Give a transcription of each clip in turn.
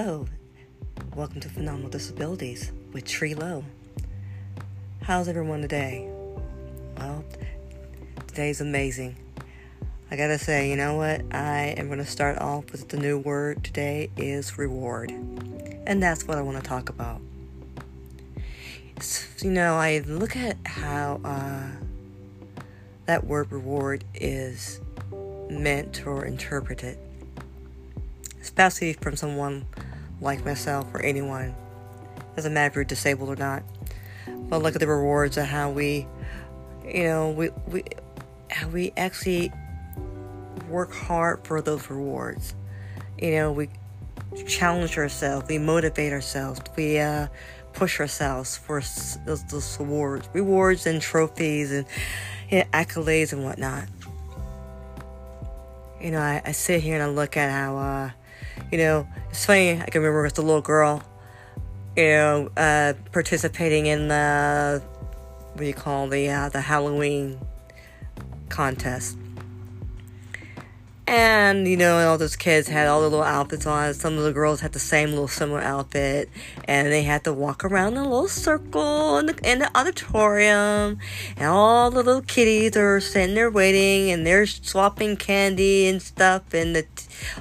Hello, welcome to Phenomenal Disabilities with Tree Low. How's everyone today? Well, today's amazing. I gotta say, you know what? I am gonna start off with the new word today is reward, and that's what I want to talk about. You know, I look at how uh, that word reward is meant or interpreted especially from someone like myself or anyone. Doesn't matter if you're disabled or not. But look at the rewards of how we, you know, we we how we actually work hard for those rewards. You know, we challenge ourselves, we motivate ourselves, we uh, push ourselves for those, those awards, rewards and trophies and you know, accolades and whatnot. You know, I, I, sit here and I look at how uh, you know, it's funny. I can remember as a little girl, you know, uh, participating in the what do you call the uh, the Halloween contest. And, you know, all those kids had all the little outfits on. Some of the girls had the same little similar outfit. And they had to walk around in a little circle in the, in the auditorium. And all the little kiddies are sitting there waiting. And they're swapping candy and stuff. And the,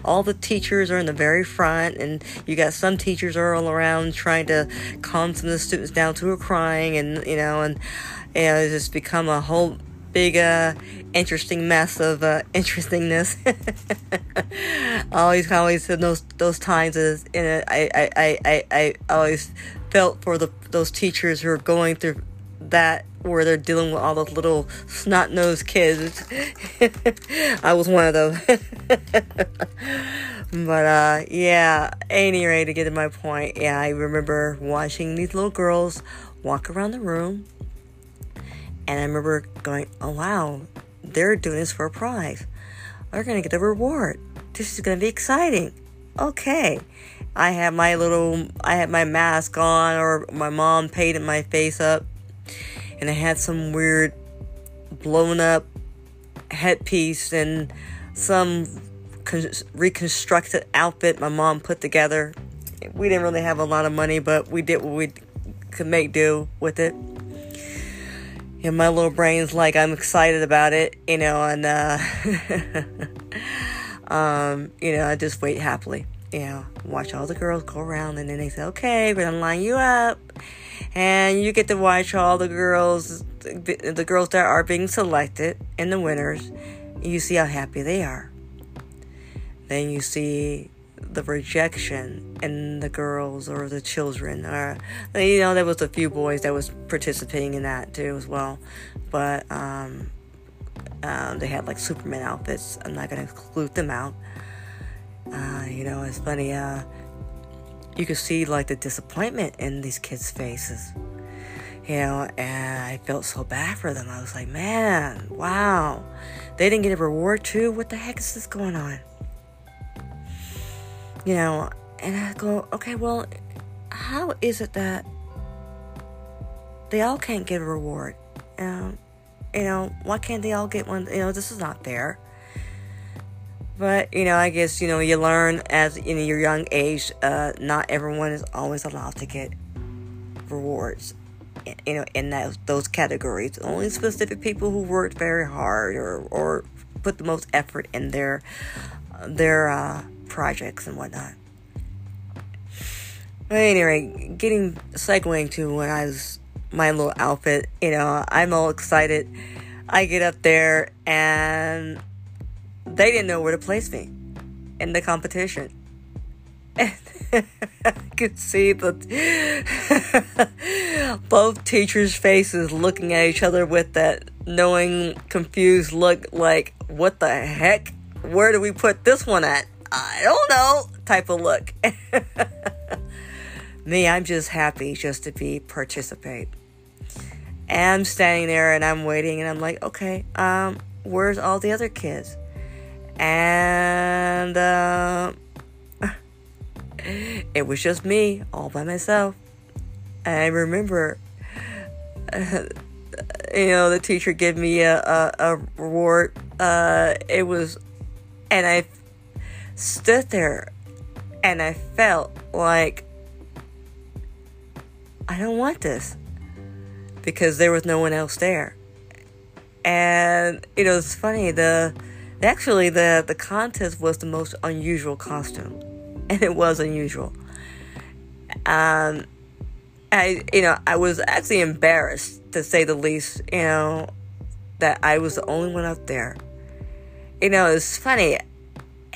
all the teachers are in the very front. And you got some teachers are all around trying to calm some of the students down who are crying. And, you know, and, and it's just become a whole big uh, interesting mess of uh, interestingness. always, always in those those times is in it, I, I, I, I always felt for the those teachers who are going through that where they're dealing with all those little snot nosed kids. I was one of those. but uh, yeah, any rate, to get to my point, yeah, I remember watching these little girls walk around the room. And I remember going, oh wow, they're doing this for a prize. They're going to get a reward. This is going to be exciting. Okay. I had my little, I had my mask on, or my mom painted my face up, and I had some weird blown up headpiece and some con- reconstructed outfit my mom put together. We didn't really have a lot of money, but we did what we could make do with it and my little brain's like I'm excited about it, you know, and uh, um, you know, I just wait happily, you know, watch all the girls go around, and then they say, "Okay, we're gonna line you up," and you get to watch all the girls, the girls that are being selected and the winners. and You see how happy they are. Then you see the rejection in the girls or the children. Or you know there was a few boys that was participating in that too as well. But um, um, they had like superman outfits. I'm not to exclude them out. Uh, you know it's funny uh, you could see like the disappointment in these kids faces. You know and i felt so bad for them. I was like man wow. They didn't get a reward too? What the heck is this going on you know, and I go, okay, well, how is it that they all can't get a reward? Um, you know, why can't they all get one? You know, this is not fair. But you know, I guess you know you learn as in your young age. Uh, not everyone is always allowed to get rewards. You know, in that those categories, only specific people who worked very hard or or put the most effort in their their uh, projects and whatnot. But anyway, getting segueing to when I was my little outfit, you know, I'm all excited. I get up there and they didn't know where to place me in the competition. And I could see the both teachers' faces looking at each other with that knowing, confused look like, what the heck? Where do we put this one at? I don't know type of look. Me, I'm just happy just to be participate. And I'm standing there and I'm waiting and I'm like, okay, um, where's all the other kids? And uh, it was just me all by myself. And I remember, uh, you know, the teacher gave me a, a, a reward. Uh, it was, and I stood there And I felt like I don't want this because there was no one else there. And you know, it's funny. The actually the the contest was the most unusual costume, and it was unusual. Um, I you know I was actually embarrassed to say the least. You know that I was the only one up there. You know, it's funny.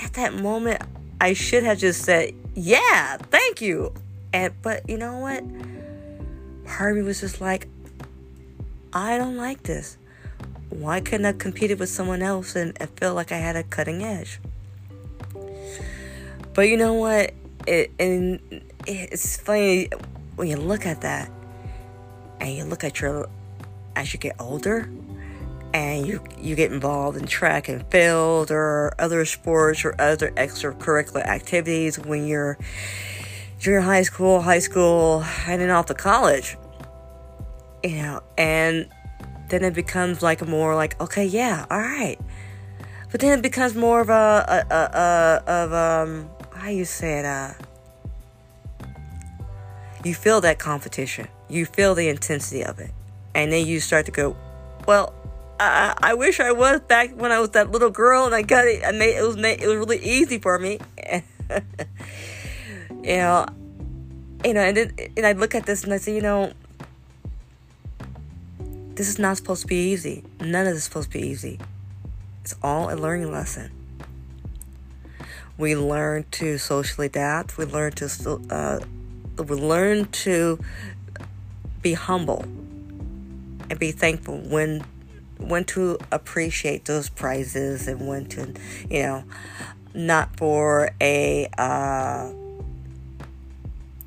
At that moment, I should have just said, "Yeah, thank you," and but you know what? Me was just like, I don't like this. Why couldn't I compete with someone else and, and feel like I had a cutting edge? But you know what? It, and it's funny when you look at that and you look at your as you get older and you you get involved in track and field or other sports or other extracurricular activities when you're junior high school, high school, and then off to college. You know, and then it becomes like more like, okay, yeah, all right. But then it becomes more of a, a, a, a of um, how you say it, uh, you feel that competition, you feel the intensity of it, and then you start to go, well, I, I wish I was back when I was that little girl and I got it. I made it was made it was really easy for me. you know, you know, and then, and I look at this and I say, you know, this is not supposed to be easy. None of this is supposed to be easy. It's all a learning lesson. We learn to socially adapt. We learn to uh, we learn to be humble and be thankful when when to appreciate those prizes and when to you know not for a uh,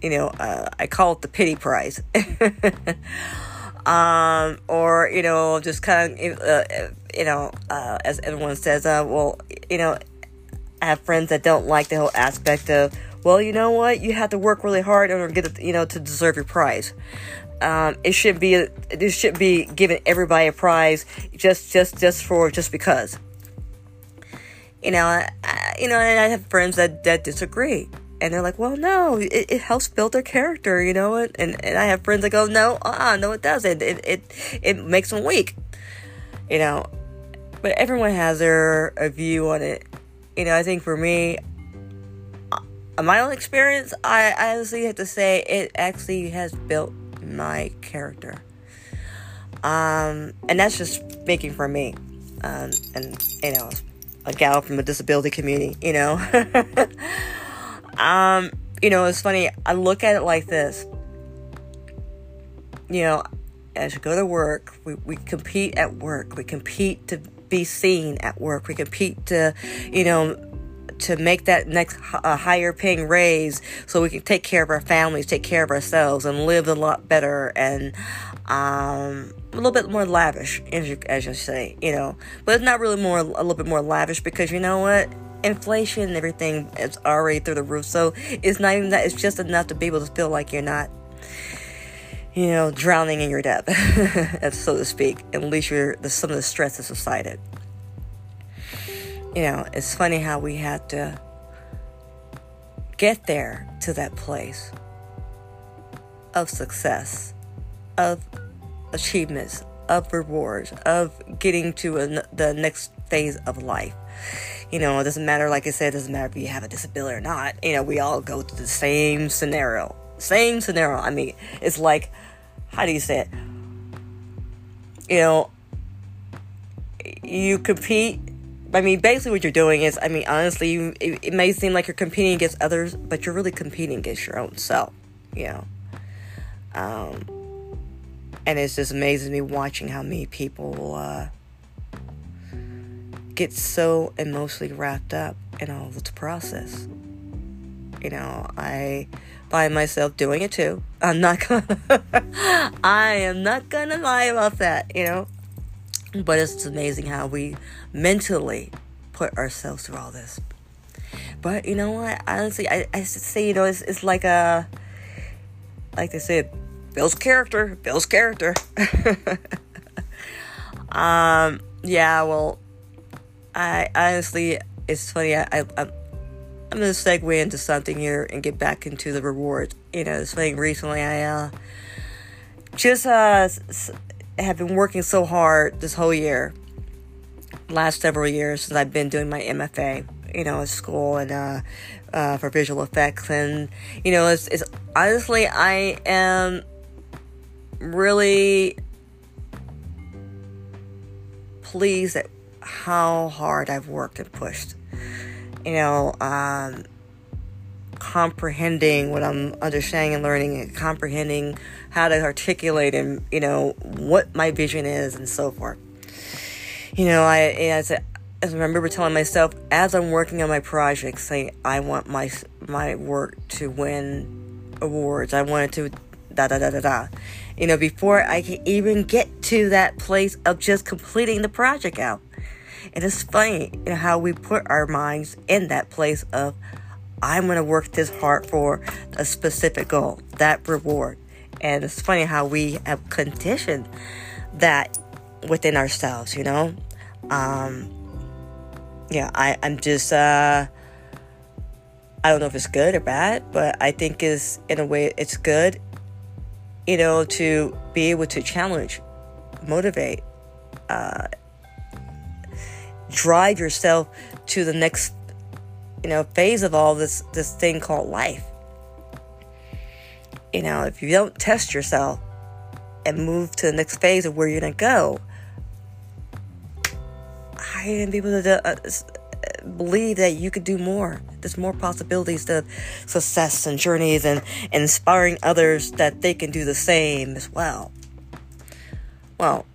you know, uh, I call it the pity prize. um, or, you know, just kind of, uh, you know, uh, as everyone says, uh, well, you know, I have friends that don't like the whole aspect of, well, you know what, you have to work really hard in order to get, you know, to deserve your prize. Um, it should be, it should be giving everybody a prize just, just, just for, just because. You know, I, you know, and I have friends that, that disagree and they're like, well, no, it, it helps build their character, you know. And, and I have friends that go, no, uh, no, it doesn't. It, it, it makes them weak, you know. But everyone has their a view on it. You know, I think for me, my own experience, I, honestly have to say it actually has built my character. Um, and that's just speaking for me. Um, and, you know, a gal from a disability community, you know. Um, you know, it's funny. I look at it like this. You know, as you go to work, we, we compete at work. We compete to be seen at work. We compete to, you know, to make that next uh, higher paying raise so we can take care of our families, take care of ourselves, and live a lot better and um, a little bit more lavish, as you, as you say, you know. But it's not really more a little bit more lavish because you know what? inflation and everything is already through the roof. So it's not even that, it's just enough to be able to feel like you're not, you know, drowning in your debt, so to speak. At least you're, the, some of the stress is subsided. You know, it's funny how we had to get there to that place of success, of achievements, of rewards, of getting to the next phase of life. You know, it doesn't matter, like I said, it doesn't matter if you have a disability or not. You know, we all go through the same scenario. Same scenario. I mean, it's like, how do you say it? You know, you compete. I mean, basically, what you're doing is, I mean, honestly, it, it may seem like you're competing against others, but you're really competing against your own self. You know, um, and it's just amazing me watching how many people uh, get so emotionally wrapped up in all this process. You know, I find myself doing it too. I'm not gonna, I am not gonna lie about that, you know. But it's amazing how we mentally put ourselves through all this. But you know what? Honestly, I, I say, you know, it's, it's like a, like they said, Bill's character, Bill's character. um, yeah, well, I honestly, it's funny. I, I, I'm gonna segue into something here and get back into the rewards. You know, this thing recently, I uh, just uh, have been working so hard this whole year, last several years since I've been doing my MFA. You know, at school and uh, uh, for visual effects, and you know, it's, it's honestly, I am really pleased at how hard I've worked and pushed. You know, um, comprehending what I'm understanding and learning, and comprehending how to articulate and you know what my vision is and so forth. You know, I as I, as I remember telling myself as I'm working on my project, saying I want my my work to win awards. I want it to da da da da da. You know, before I can even get to that place of just completing the project out. And it's funny you know, how we put our minds in that place of, I'm going to work this hard for a specific goal, that reward. And it's funny how we have conditioned that within ourselves, you know? Um, yeah, I, I'm just, uh, I don't know if it's good or bad, but I think is in a way it's good, you know, to be able to challenge, motivate, uh, drive yourself to the next you know phase of all this this thing called life. You know if you don't test yourself and move to the next phase of where you're gonna go how are you gonna be able to uh, believe that you could do more? There's more possibilities to success and journeys and, and inspiring others that they can do the same as well. Well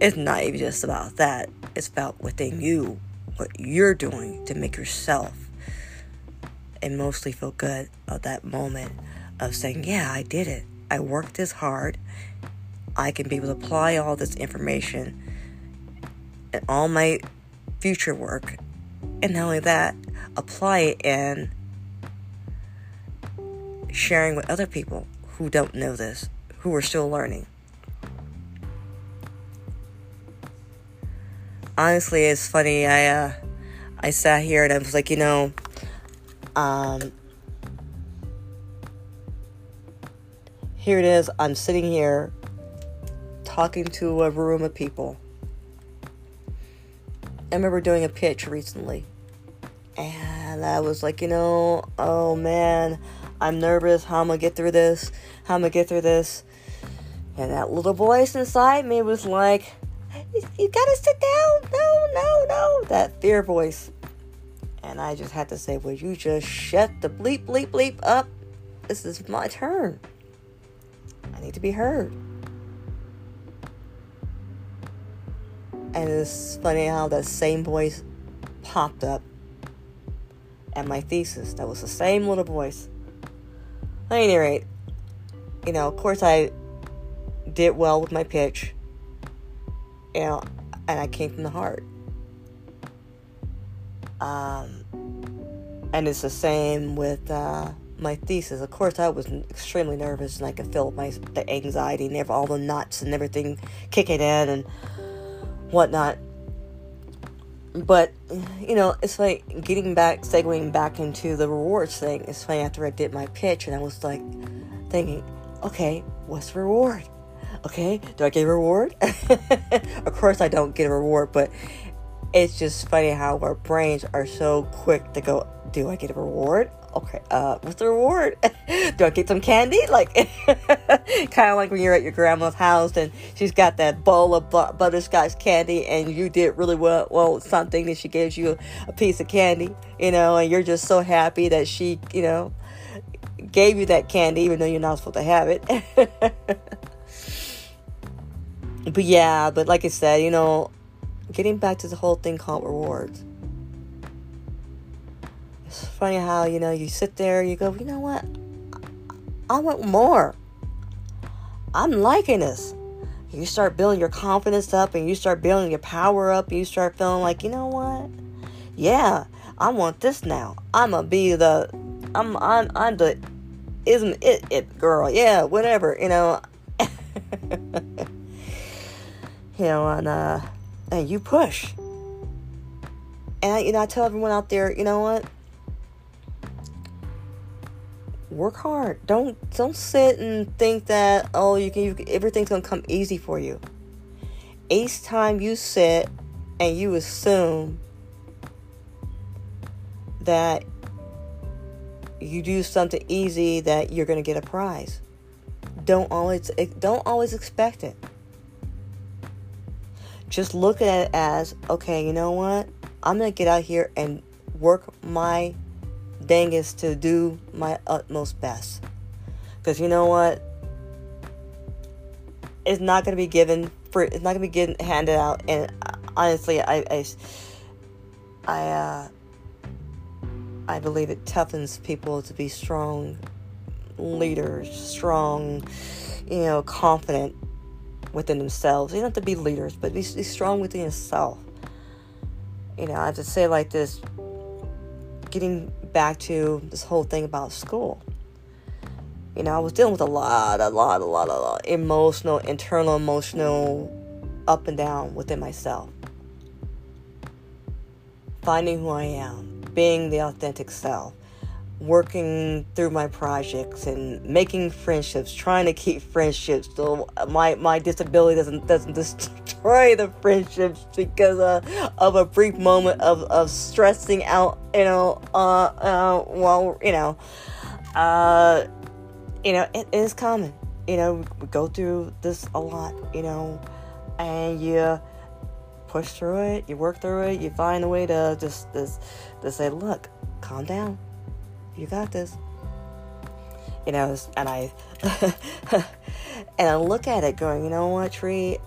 it's not even just about that. It's about within you, what you're doing to make yourself and mostly feel good about that moment of saying, Yeah, I did it. I worked this hard. I can be able to apply all this information and all my future work. And not only that, apply it in sharing with other people who don't know this, who are still learning. Honestly, it's funny. I uh, I sat here and I was like, you know, um, here it is. I'm sitting here talking to a room of people. I remember doing a pitch recently, and I was like, you know, oh man, I'm nervous. How am I gonna get through this? How am I gonna get through this? And that little voice inside me was like, you gotta sit down. No, no, no. That fear voice. And I just had to say, Will you just shut the bleep, bleep, bleep up? This is my turn. I need to be heard. And it's funny how that same voice popped up at my thesis. That was the same little voice. At any rate, you know, of course, I did well with my pitch you know, and I came from the heart. Um, and it's the same with uh, my thesis. Of course, I was extremely nervous, and I could feel my the anxiety and all the knots and everything kicking in and whatnot. But you know, it's like getting back, segueing back into the rewards thing. It's funny after I did my pitch, and I was like thinking, okay, what's the reward? Okay, do I get a reward? of course, I don't get a reward, but it's just funny how our brains are so quick to go, do I get a reward? Okay, uh, what's the reward? do I get some candy? Like, kind of like when you're at your grandma's house and she's got that bowl of bu- butterscotch candy and you did really well, well something and she gives you a piece of candy, you know, and you're just so happy that she, you know, gave you that candy even though you're not supposed to have it. But yeah, but like I said, you know, getting back to the whole thing called rewards. It's funny how, you know, you sit there, you go, you know what? I want more. I'm liking this. You start building your confidence up and you start building your power up. You start feeling like, you know what? Yeah, I want this now. I'm gonna be the I'm I'm I'm the isn't it it girl. Yeah, whatever, you know. you know, and uh, and you push, and you know, I tell everyone out there, you know what? Work hard. Don't don't sit and think that oh you can you, everything's gonna come easy for you. Each time you sit and you assume that you do something easy that you're going to get a prize. Don't always don't always expect it. Just look at it as, okay, you know what? I'm to get out here and work my dangest to do my utmost best. Cuz you know what? It's not to be given for it's not to be getting handed out and honestly, I I I uh I believe it toughens people to be strong leaders, strong, you know, confident within themselves. You don't have to be leaders, but be, be strong within yourself. You know, I have to say like this getting back to this whole thing about school. You know, I was dealing with a lot, a lot, a lot, a lot emotional, internal, emotional up and down within myself. Finding who I am, being the authentic self, working through my projects and making friendships, trying to keep friendships so my my disability doesn't doesn't destroy the friendships because uh, of a brief moment of, of stressing out, you know, uh, uh, while you know, uh, you know, it is common. You know, we go through this a lot, you know, and you push through it, you work through it, you find a way to just this to say, look, calm down. You got this. You know, and I and I look at it going, you know what, Tree?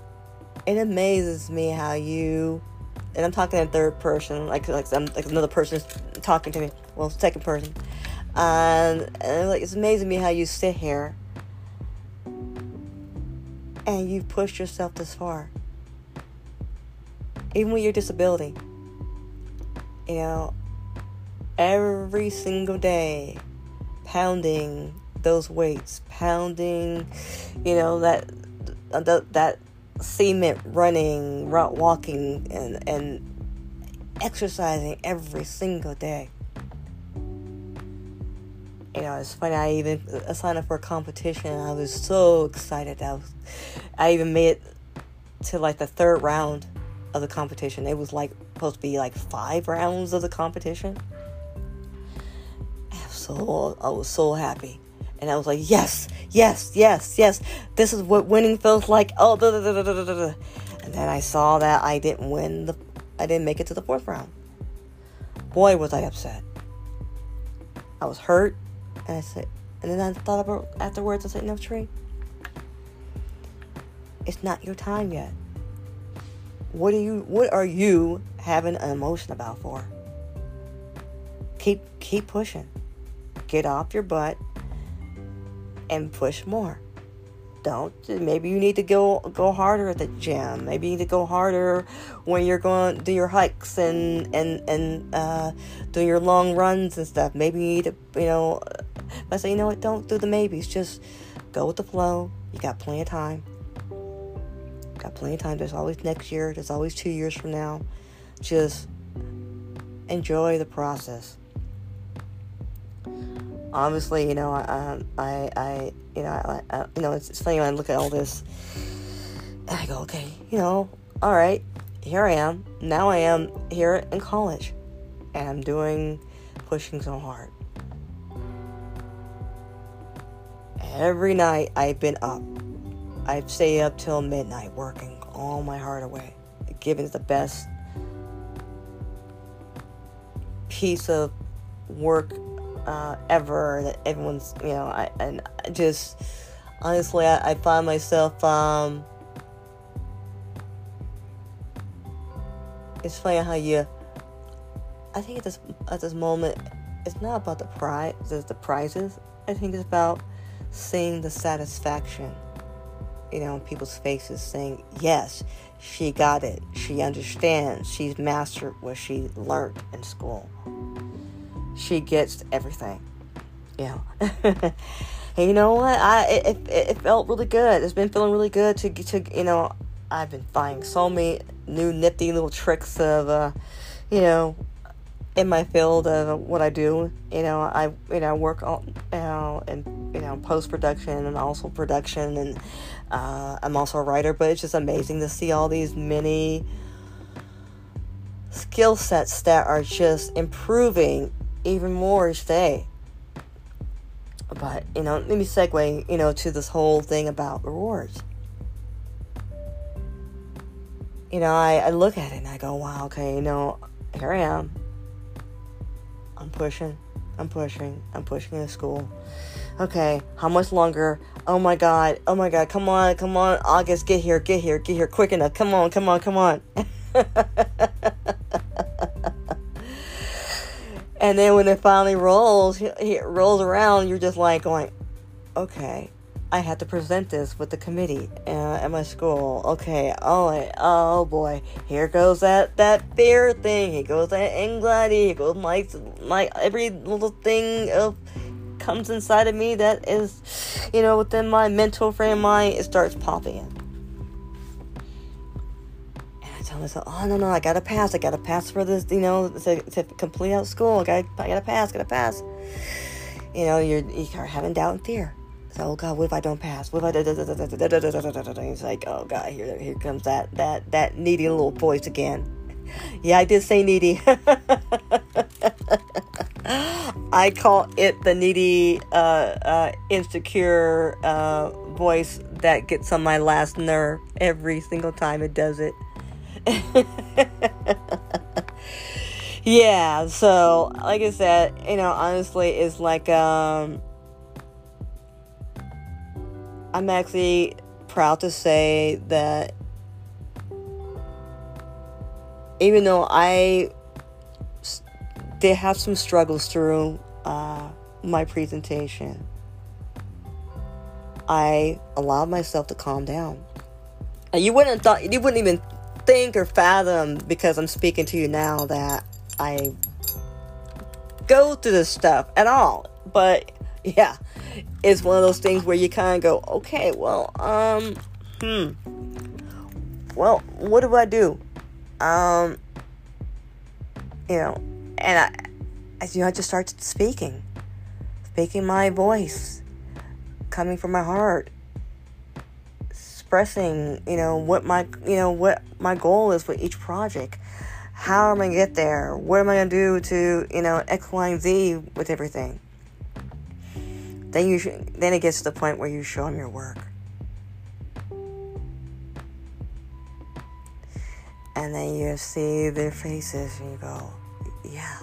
It amazes me how you and I'm talking in third person, like like I'm like another person talking to me. Well, second person. And, and like it's amazing me how you sit here and you've pushed yourself this far even with your disability. You know, every single day, pounding those weights, pounding, you know, that that, that cement running, walking, and, and exercising every single day. You know, it's funny. I even uh, signed up for a competition. I was so excited. I was, I even made it to like the third round of the competition. It was like supposed to be like five rounds of the competition. So I was so happy. And I was like, yes, yes, yes, yes. This is what winning feels like. Oh, da, da, da, and then I saw that I didn't win the, I didn't make it to the fourth round. Boy, was I upset. I was hurt, and I said, and then I thought about afterwards. I said, no, Tree, it's not your time yet. What are you what are you having an emotion about for? Keep keep pushing. Get off your butt and push more. Don't maybe you need to go go harder at the gym. Maybe you need to go harder when you're going do your hikes and and and uh, do your long runs and stuff. Maybe you need to you know. I say you know what? Don't do the maybes. Just go with the flow. You got plenty of time. Got plenty of time. There's always next year. There's always two years from now. Just enjoy the process. Obviously, you know, I, um, I, I you know, I, I, you know, it's, it's funny when I look at all this, and I go, okay, you know, all right, here I am. Now I am here in college, and I'm doing, pushing so hard. Every night I've been up I stay up till midnight working all my heart away, giving the best piece of work uh, ever that everyone's, you know, I and I just honestly, I, I find myself. Um, it's funny how you. I think at this at this moment, it's not about the prize, the prizes. I think it's about seeing the satisfaction you know, in people's faces saying, yes, she got it. She understands. She's mastered what she learned in school. She gets everything. Know. and you know what? I it, it, it, felt really good. It's been feeling really good to to you know. I've been finding so many new nifty little tricks of uh, you know in my field of what I do. You know, I you know work on you know in you know post production and also production, and uh, I'm also a writer. But it's just amazing to see all these many skill sets that are just improving even more each day. But you know, let me segue you know to this whole thing about rewards. You know, I, I look at it and I go, wow, okay, you know, here I am I'm pushing. I'm pushing. I'm pushing to school. Okay, how much longer? Oh my god. Oh my god. Come on. Come on. August, get here. Get here. Get here quick enough. Come on. Come on. Come on. and then when it finally rolls, it rolls around, you're just like going, okay, I had to present this with the committee uh, at my school. Okay, oh, oh boy, here goes that that fear thing. Here goes that anxiety. Here goes my my every little thing of comes inside of me that is, you know, within my mental frame mind. It starts popping in. Tell myself, oh no no, I gotta pass. I gotta pass for this. You know, to, to complete out school. I gotta I gotta pass. Gotta pass. You know, you're you are having doubt and fear So, oh God, what if I don't pass? What if I? It's like, oh God, here, here comes that, that, that needy little voice again. Yeah, I did say needy. I call it the needy, uh, uh, insecure uh, voice that gets on my last nerve every single time it does it. yeah, so like I said, you know, honestly, it's like um I'm actually proud to say that even though I did have some struggles through uh, my presentation, I allowed myself to calm down. And you wouldn't thought you wouldn't even think or fathom because I'm speaking to you now that I go through this stuff at all. But yeah, it's one of those things where you kind of go, okay, well, um, hmm, well, what do I do? Um, you know, and I, as you know, I just start speaking, speaking my voice, coming from my heart, expressing, you know, what my, you know, what my goal is for each project. How am I gonna get there? What am I gonna do to, you know, X, Y, and Z with everything? Then you sh- then it gets to the point where you show them your work. And then you see their faces and you go, yeah.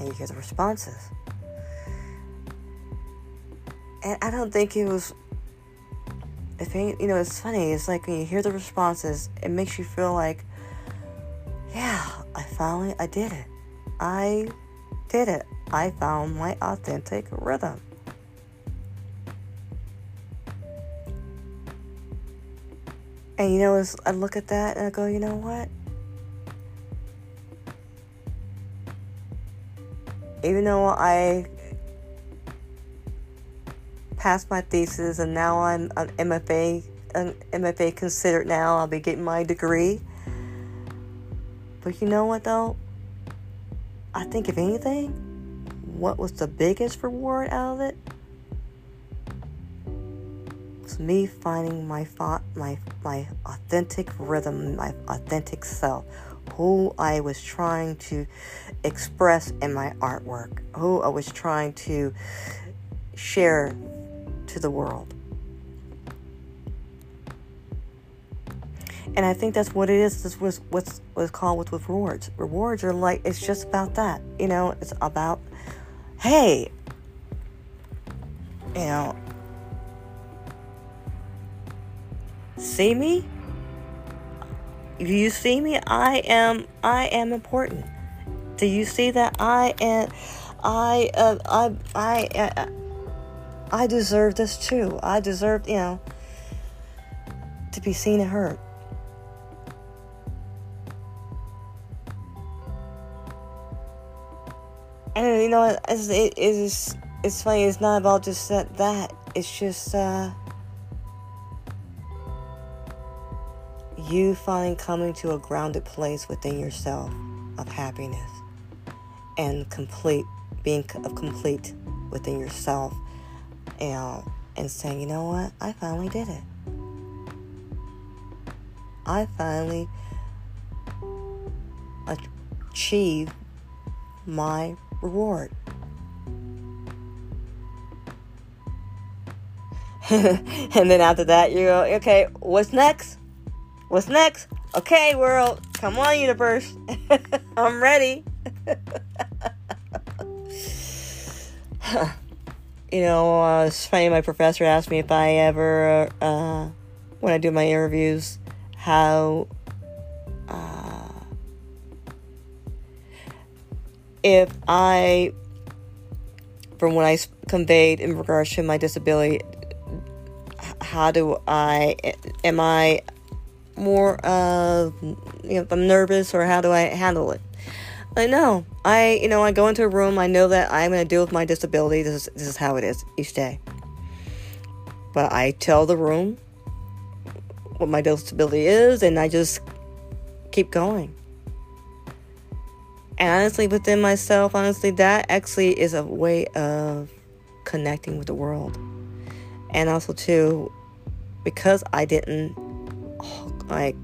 And you get the responses. And I don't think it was any, you know, it's funny. It's like when you hear the responses, it makes you feel like, yeah, I finally, I did it. I did it. I found my authentic rhythm. And you know, as I look at that and I go, you know what? Even though I passed my thesis and now I'm an MFA, an MFA considered now, I'll be getting my degree. But you know what though? I think if anything, what was the biggest reward out of it? It's me finding my thought, my my authentic rhythm, my authentic self, who I was trying to express in my artwork, who I was trying to share to the world. And I think that's what it is. This was what's what's called with, rewards. Rewards are like it's just about that. You know, it's about hey, you know, See me? Do you see me? I am I am important. Do you see that I am I uh, I I uh, I deserve this too. I deserve, you know, to be seen and heard. And you know, it's, it is it's funny. It's not about just that. That it's just uh, you find coming to a grounded place within yourself of happiness. and complete, being of complete within yourself, you and saying, you know what, I finally did it. I finally achieved my reward. and then after that, you go, okay, what's next? What's next? Okay, world, come on, universe. I'm ready. you know, uh, it's funny, my professor asked me if I ever, uh, when I do my interviews, how, uh, if I, from what I conveyed in regards to my disability, how do I am I more uh you know I'm nervous or how do I handle it? I know. I you know I go into a room. I know that I'm going to deal with my disability. This is this is how it is each day. But I tell the room what my disability is, and I just keep going. And honestly, within myself, honestly, that actually is a way of connecting with the world. And also, too, because I didn't like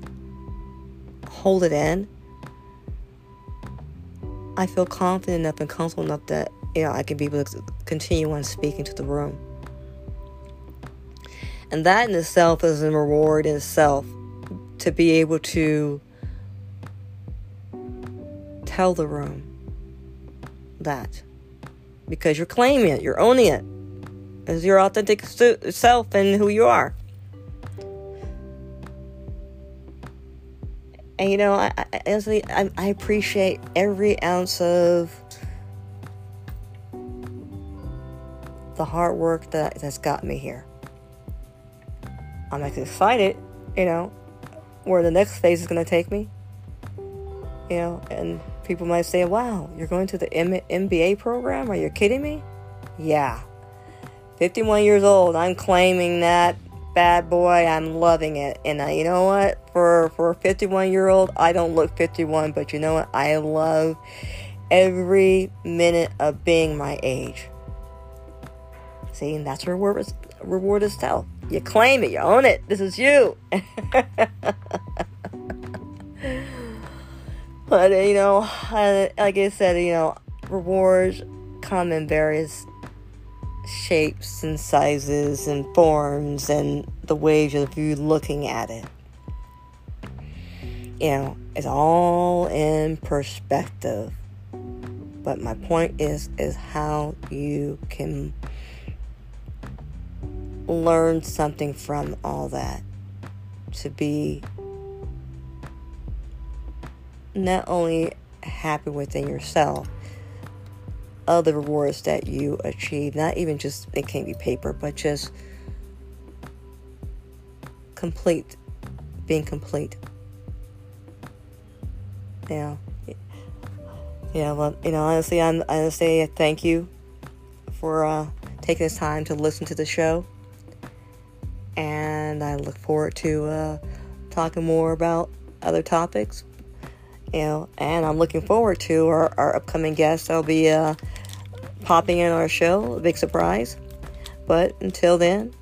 hold it in, I feel confident enough and comfortable enough that you know I can be able to continue on speaking to the room. And that in itself is a reward in itself to be able to tell the room that because you're claiming it, you're owning it as your authentic self and who you are. And you know, I, I honestly, I, I appreciate every ounce of the hard work that that's got me here. I'm excited, you know, where the next phase is going to take me. You know, and people might say, "Wow, you're going to the M- MBA program? Are you kidding me?" Yeah. 51 years old. I'm claiming that bad boy. I'm loving it. And uh, you know what? For for a 51 year old, I don't look 51, but you know what? I love every minute of being my age. See, and that's reward is, reward itself. You claim it, you own it. This is you. but you know, like I said, you know, rewards come in various shapes and sizes and forms and the ways of you looking at it. You know, it's all in perspective. But my point is is how you can learn something from all that to be not only happy within yourself of the rewards that you achieve. Not even just, it can't be paper, but just complete, being complete. Yeah. Yeah, well, you know, honestly, I'm, say thank you for uh, taking this time to listen to the show. And I look forward to uh, talking more about other topics. You know, and I'm looking forward to our, our upcoming guests. I'll be uh, popping in our show. A big surprise. But until then,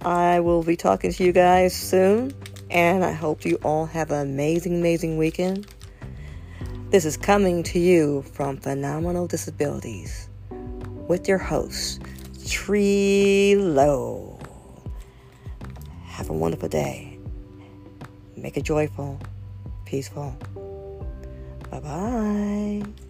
I will be talking to you guys soon. And I hope you all have an amazing, amazing weekend. This is coming to you from Phenomenal Disabilities with your host, Tree Low. Have a wonderful day. Make it joyful, peaceful. Bye bye.